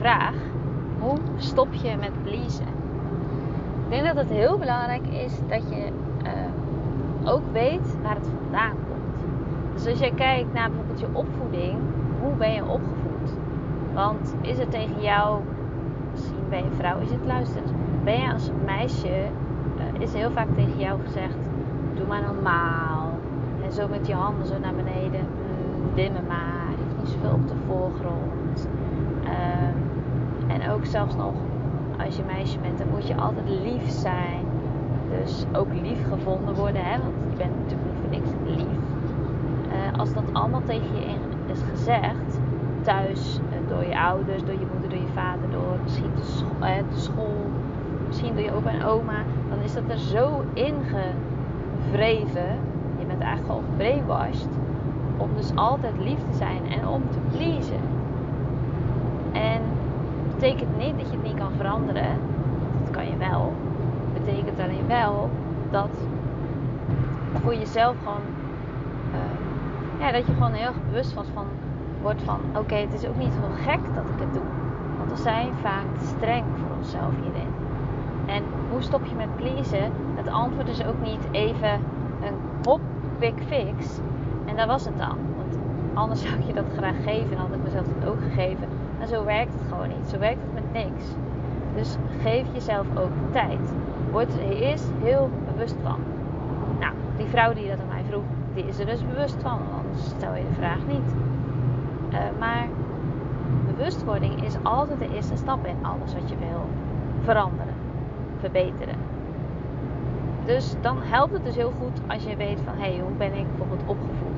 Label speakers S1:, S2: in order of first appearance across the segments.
S1: vraag: hoe stop je met pleasen? Ik denk dat het heel belangrijk is dat je ehm, ook weet waar het vandaan komt. Dus als je kijkt naar bijvoorbeeld je opvoeding, hoe ben je opgevoed? Want is het tegen jou, misschien ben je vrouw, is het luister, ben je als meisje, uh, is heel vaak tegen jou gezegd: doe maar normaal. En zo met je handen zo naar beneden, mm, dimmen maar, hoeft niet zoveel op de voorgrond. Uh, en ook zelfs nog als je meisje bent, dan moet je altijd lief zijn. Dus ook lief gevonden worden, hè? want je bent natuurlijk niet voor niks lief. Uh, als dat allemaal tegen je is gezegd, thuis, uh, door je ouders, door je moeder, door je vader, door misschien de, scho uh, de school, misschien door je opa en oma, dan is dat er zo ingevreven. Je bent eigenlijk al gebrainwashed om dus altijd lief te zijn en om te pleasen. En betekent niet dat je het niet kan veranderen. Dat kan je wel. Betekent alleen wel dat voor jezelf gewoon. Uh, ja, dat je gewoon heel bewust van, van wordt van: oké, het is ook niet heel gek dat ik het doe. Want we zijn vaak streng voor onszelf hierin. En hoe stop je met pleasen? Het antwoord is ook niet even een hop, quick fix. En dat was het dan. Want anders zou ik je dat graag geven en had ik mezelf dat ook gegeven. Maar zo werkt het gewoon niet. Zo werkt het met niks. Dus geef jezelf ook tijd. Word er eerst heel bewust van. Nou, die vrouw die dat aan mij vroeg, die is er dus bewust van. Anders stel je de vraag niet. Uh, maar bewustwording is altijd de eerste stap in alles wat je wil veranderen, verbeteren. Dus dan helpt het dus heel goed als je weet van hé, hey, hoe ben ik bijvoorbeeld opgevoed.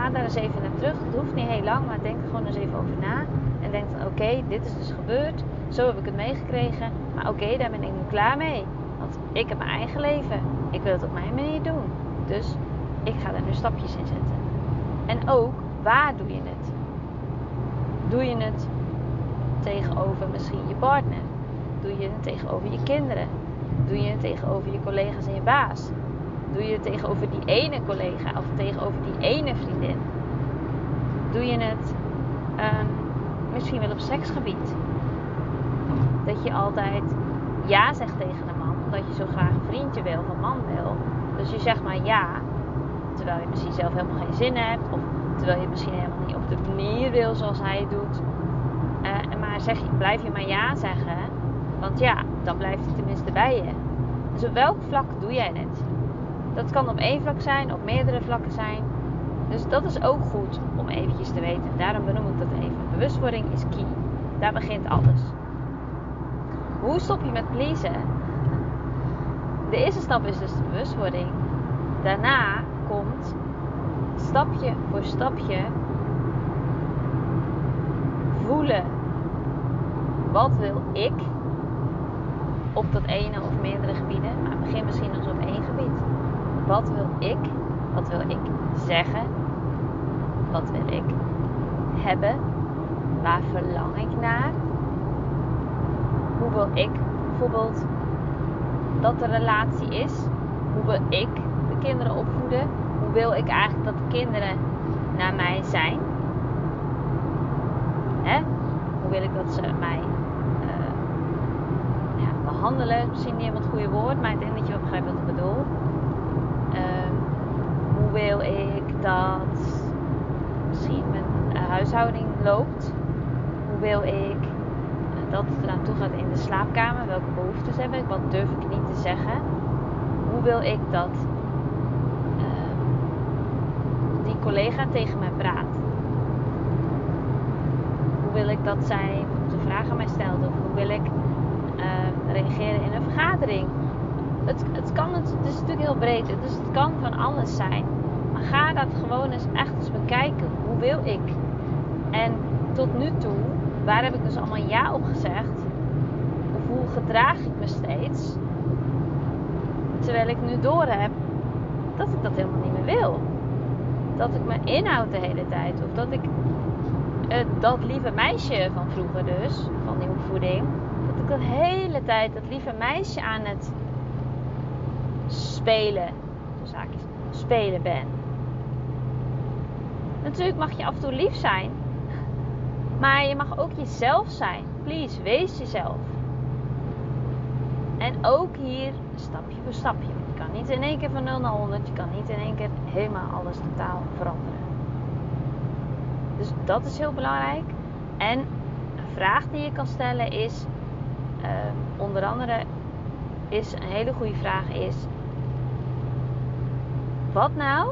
S1: Ga daar eens even naar terug. Het hoeft niet heel lang, maar denk er gewoon eens even over na. En denk van oké, dit is dus gebeurd. Zo heb ik het meegekregen. Maar oké, daar ben ik nu klaar mee. Want ik heb mijn eigen leven. Ik wil het op mijn manier doen. Dus ik ga er nu stapjes in zetten. En ook, waar doe je het? Doe je het tegenover misschien je partner? Doe je het tegenover je kinderen? Doe je het tegenover je collega's en je baas? Doe je het tegenover die ene collega of tegenover die ene vriendin? Doe je het um, misschien wel op seksgebied? Dat je altijd ja zegt tegen een man, omdat je zo graag een vriendje wil, of een man wil. Dus je zegt maar ja, terwijl je misschien zelf helemaal geen zin hebt, of terwijl je misschien helemaal niet op de manier wil zoals hij het doet. Uh, maar zeg, blijf je maar ja zeggen, want ja, dan blijft hij tenminste bij je. Dus op welk vlak doe jij het? Dat kan op één vlak zijn, op meerdere vlakken zijn. Dus dat is ook goed om eventjes te weten. Daarom benoem ik dat even. Bewustwording is key. Daar begint alles. Hoe stop je met pleasen? De eerste stap is dus de bewustwording. Daarna komt stapje voor stapje voelen. Wat wil ik op dat ene of meerdere gebieden? Maar begin misschien eens op één gebied. Wat wil ik? Wat wil ik zeggen? Wat wil ik hebben? Waar verlang ik naar? Hoe wil ik bijvoorbeeld dat de relatie is? Hoe wil ik de kinderen opvoeden? Hoe wil ik eigenlijk dat de kinderen naar mij zijn? Hè? Hoe wil ik dat ze mij ja, behandelen? Misschien niet helemaal het goede woord, maar ik denk dat je wel begrijpt wat ik bedoel. Hoe wil ik dat misschien mijn huishouding loopt? Hoe wil ik dat het naartoe gaat in de slaapkamer? Welke behoeftes heb ik? Wat durf ik niet te zeggen? Hoe wil ik dat uh, die collega tegen mij praat? Hoe wil ik dat zij de vraag aan mij stelt? Of hoe wil ik uh, reageren in een vergadering? Het, het, kan, het, is natuurlijk heel breed, dus het kan van alles zijn. Maar ga dat gewoon eens echt eens bekijken. Hoe wil ik? En tot nu toe, waar heb ik dus allemaal ja op gezegd? Of hoe gedraag ik me steeds? Terwijl ik nu door heb dat ik dat helemaal niet meer wil. Dat ik me inhoud de hele tijd. Of dat ik uh, dat lieve meisje van vroeger dus, van die opvoeding. Dat ik de hele tijd dat lieve meisje aan het spelen, dus zaakjes, spelen ben. Natuurlijk mag je af en toe lief zijn, maar je mag ook jezelf zijn. Please, wees jezelf. En ook hier stapje voor stapje. Je kan niet in één keer van 0 naar 100. Je kan niet in één keer helemaal alles totaal veranderen. Dus dat is heel belangrijk. En een vraag die je kan stellen is, uh, onder andere, is een hele goede vraag is, wat nou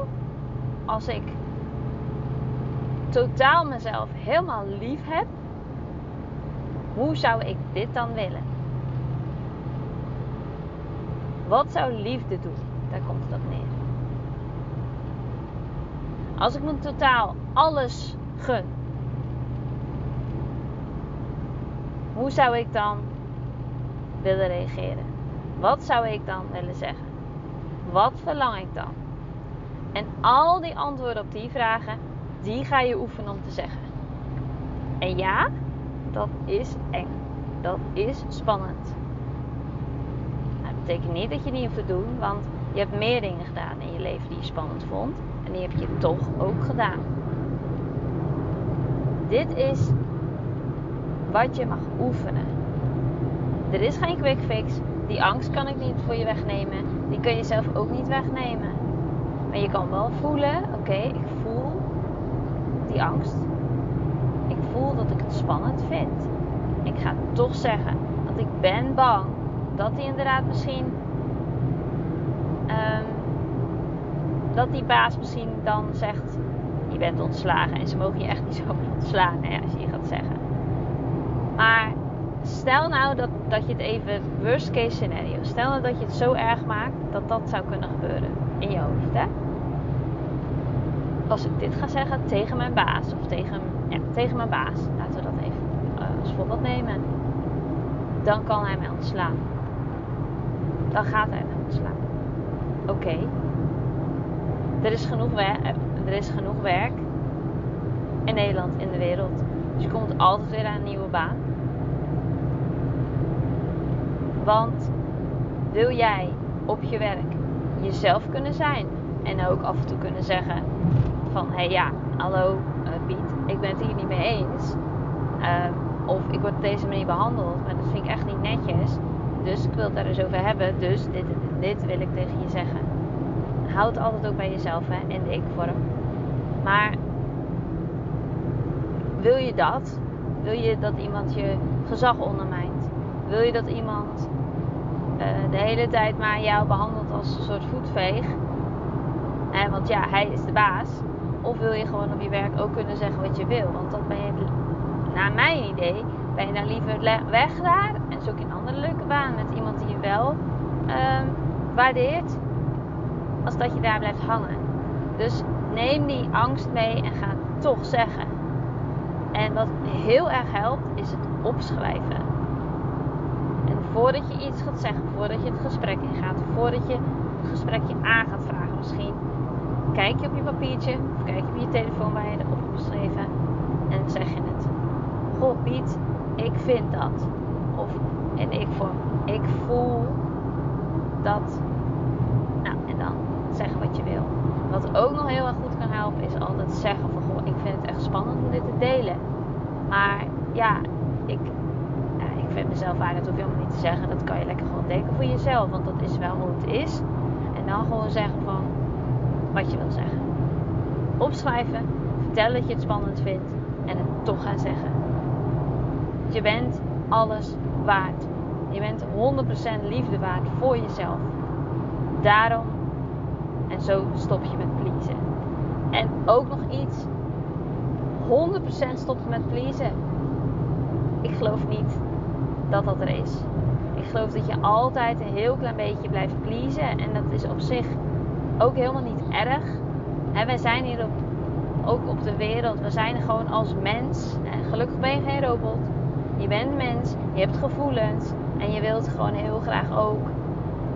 S1: als ik totaal mezelf helemaal lief heb? Hoe zou ik dit dan willen? Wat zou liefde doen? Daar komt het op neer. Als ik me totaal alles gun, hoe zou ik dan willen reageren? Wat zou ik dan willen zeggen? Wat verlang ik dan? En al die antwoorden op die vragen, die ga je oefenen om te zeggen. En ja, dat is eng. Dat is spannend. Dat betekent niet dat je niet hoeft te doen, want je hebt meer dingen gedaan in je leven die je spannend vond. En die heb je toch ook gedaan. Dit is wat je mag oefenen. Er is geen quick fix. Die angst kan ik niet voor je wegnemen. Die kun je zelf ook niet wegnemen. Maar je kan wel voelen: oké, ik voel die angst. Ik voel dat ik het spannend vind. Ik ga toch zeggen, want ik ben bang dat hij inderdaad misschien. Um, dat die baas misschien dan zegt: Je bent ontslagen. En ze mogen je echt niet zo ontslaan hè, als je je gaat zeggen. Maar stel nou dat, dat je het even, worst case scenario, stel nou dat je het zo erg maakt dat dat zou kunnen gebeuren in je hoofd. Hè? Als ik dit ga zeggen tegen mijn baas of tegen, ja, tegen mijn baas, laten we dat even uh, als voorbeeld nemen, dan kan hij mij ontslaan. Dan gaat hij mij ontslaan. Oké. Er, is genoeg er is genoeg werk in Nederland, in de wereld. Dus je komt altijd weer aan een nieuwe baan. Want wil jij op je werk jezelf kunnen zijn en ook af en toe kunnen zeggen van hé hey, ja, hallo uh, Piet, ik ben het hier niet mee eens. Uh, of ik word op deze manier behandeld, maar dat vind ik echt niet netjes. Dus ik wil het daar eens over hebben. Dus dit, dit, wil ik tegen je zeggen. Houd altijd ook bij jezelf hè, in de ik-vorm. Maar wil je dat? Wil je dat iemand je gezag ondermijnt? Wil je dat iemand de hele tijd maar jou behandelt als een soort voetveeg? Eh, want ja, hij is de baas. Of wil je gewoon op je werk ook kunnen zeggen wat je wil? Want dat ben je, naar mijn idee, ben je dan liever weg daar en zoek je een andere leuke baan met iemand die je wel um, waardeert, als dat je daar blijft hangen. Dus neem die angst mee en ga het toch zeggen. En wat heel erg helpt, is het opschrijven. En voordat je iets gaat zeggen, voordat je het gesprek ingaat, voordat je het gesprekje aan gaat vragen, misschien kijk je op je papiertje of kijk je op je telefoon waar je het opgeschreven en zeg je het. Goh Piet, ik vind dat. Of in ik vorm, ik voel dat. Nou, en dan zeggen wat je wil. Wat ook nog heel erg goed kan helpen is altijd zeggen van goh, ik vind het echt spannend om dit te delen. Maar ja, vind mezelf eigenlijk hoef je helemaal niet te zeggen. Dat kan je lekker gewoon denken voor jezelf. Want dat is wel hoe het is. En dan gewoon zeggen van wat je wil zeggen. Opschrijven, vertellen dat je het spannend vindt en het toch gaan zeggen. Je bent alles waard. Je bent 100% liefde waard voor jezelf. Daarom en zo stop je met pleasen. En ook nog iets. 100% stoppen met pleasen. Ik geloof niet dat dat er is. Ik geloof dat je altijd een heel klein beetje blijft pleasen. En dat is op zich ook helemaal niet erg. En wij zijn hier op, ook op de wereld. We zijn gewoon als mens. En gelukkig ben je geen robot. Je bent mens. Je hebt gevoelens. En je wilt gewoon heel graag ook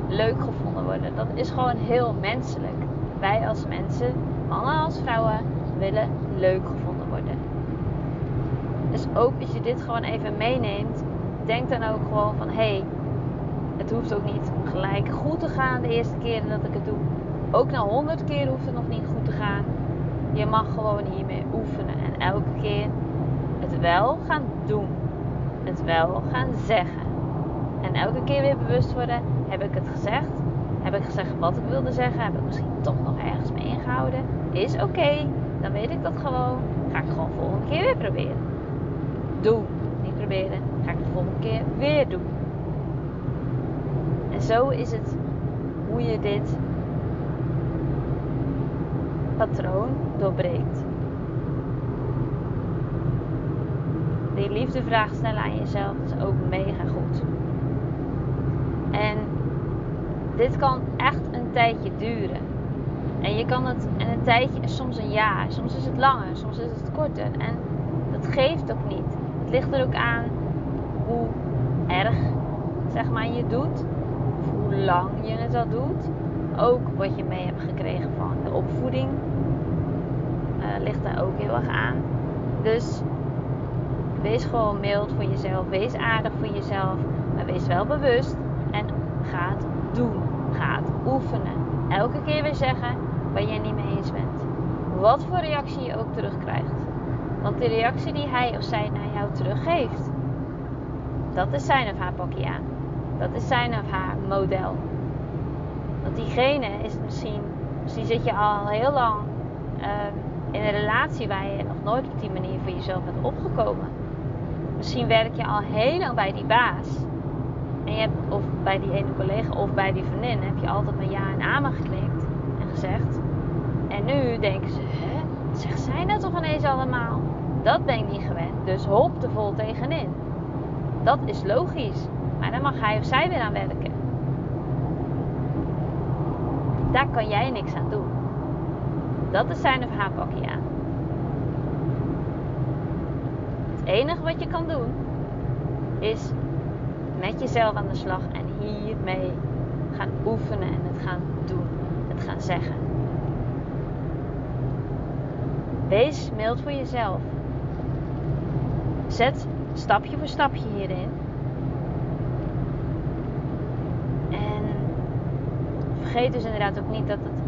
S1: leuk gevonden worden. Dat is gewoon heel menselijk. Wij als mensen, mannen als vrouwen, willen leuk gevonden worden. Dus ook als je dit gewoon even meeneemt, denk dan ook gewoon van hé, hey, Het hoeft ook niet gelijk goed te gaan de eerste keer dat ik het doe. Ook na honderd keer hoeft het nog niet goed te gaan. Je mag gewoon hiermee oefenen en elke keer het wel gaan doen. Het wel gaan zeggen. En elke keer weer bewust worden, heb ik het gezegd? Heb ik gezegd wat ik wilde zeggen? Heb ik misschien toch nog ergens mee ingehouden? Is oké, dan weet ik dat gewoon. Ga ik gewoon volgende keer weer proberen. Doe, niet proberen. Volgende keer weer doen. En zo is het hoe je dit patroon doorbreekt. Die liefdevraag stellen aan jezelf is ook mega goed. En dit kan echt een tijdje duren. En je kan het, en een tijdje soms een jaar, soms is het langer, soms is het korter. En dat geeft ook niet. Het ligt er ook aan hoe erg, zeg maar, je doet. Of hoe lang je het al doet. Ook wat je mee hebt gekregen van de opvoeding. Uh, ligt daar ook heel erg aan. Dus wees gewoon mild voor jezelf. Wees aardig voor jezelf. Maar wees wel bewust. En ga het doen. Ga het oefenen. Elke keer weer zeggen waar jij niet mee eens bent. Wat voor reactie je ook terugkrijgt. Want de reactie die hij of zij naar jou teruggeeft, dat is zijn of haar pakje aan. Dat is zijn of haar model. Want diegene is misschien, misschien zit je al heel lang ehm, in een relatie waar je nog nooit op die manier voor jezelf bent opgekomen. Misschien werk je al heel lang bij die baas. En je hebt, of bij die ene collega of bij die vriendin heb je altijd met ja en amen geklikt en gezegd. En nu denken ze, hè, zegt zij dat toch ineens allemaal? Dat ben ik niet gewend, dus hop er vol tegenin. Dat is logisch, maar dan mag hij of zij weer aan werken. Daar kan jij niks aan doen. Dat is zijn of haar pakje aan. Het enige wat je kan doen is met jezelf aan de slag en hiermee gaan oefenen en het gaan doen, het gaan zeggen. Wees mild voor jezelf. Zet stapje voor stapje hierin. En vergeet dus inderdaad ook niet dat het,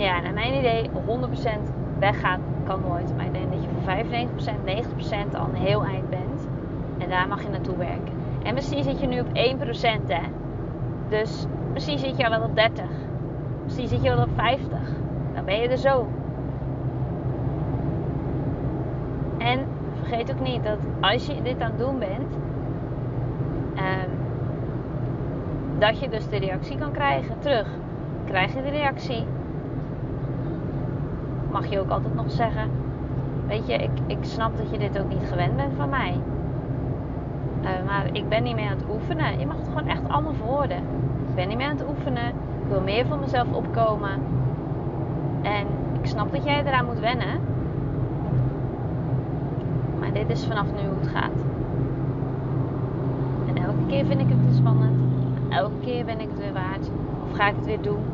S1: ja, naar mijn idee, 100% weggaat kan nooit. Maar ik denk dat je voor 95%, 90% al een heel eind bent. En daar mag je naartoe werken. En misschien zit je nu op 1%, hè. Dus misschien zit je al wel op 30. Misschien zit je wel op 50. Dan ben je er zo. En vergeet ook niet dat als je dit aan het doen bent, um, dat je dus de reactie kan krijgen terug. Krijg je de reactie, mag je ook altijd nog zeggen: Weet je, ik, ik snap dat je dit ook niet gewend bent van mij. Uh, maar ik ben niet meer aan het oefenen. Je mag het gewoon echt allemaal verwoorden. Ik ben niet meer aan het oefenen. Ik wil meer voor mezelf opkomen. En ik snap dat jij eraan moet wennen. Dit is vanaf nu hoe het gaat. En elke keer vind ik het weer spannend. Elke keer ben ik het weer waard. Of ga ik het weer doen.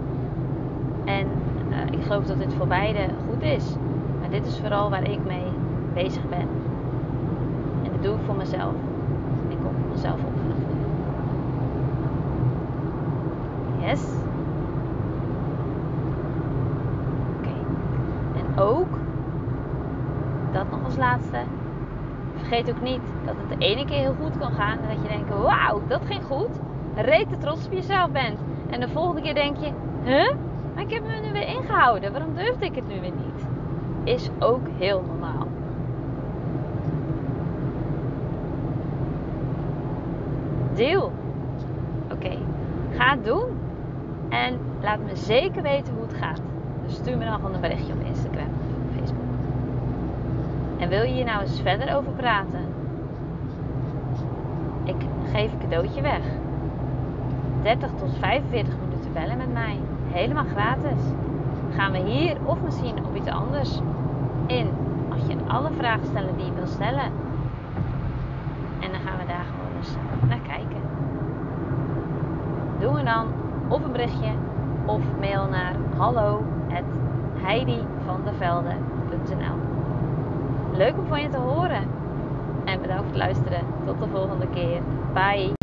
S1: En uh, ik geloof dat dit voor beide goed is. Maar dit is vooral waar ik mee bezig ben. En dat doe ik voor mezelf. En ik kom voor mezelf op vanaf nu. Yes. Oké. Okay. En ook, dat nog als laatste. Vergeet ook niet dat het de ene keer heel goed kan gaan. En dat je denkt, wauw, dat ging goed. Rete trots op jezelf bent. En de volgende keer denk je, huh? Maar ik heb me nu weer ingehouden. Waarom durfde ik het nu weer niet? Is ook heel normaal. Deel. Oké, ga het doen. En laat me zeker weten hoe het gaat. Dus stuur me dan gewoon een berichtje op Instagram. En wil je hier nou eens verder over praten? Ik geef een cadeautje weg. 30 tot 45 minuten bellen met mij helemaal gratis. Gaan we hier of misschien op iets anders in. Als je alle vragen stellen die je wil stellen. En dan gaan we daar gewoon eens naar kijken. Doe we dan of een berichtje of mail naar hallo Leuk om van je te horen. En bedankt voor het luisteren. Tot de volgende keer. Bye.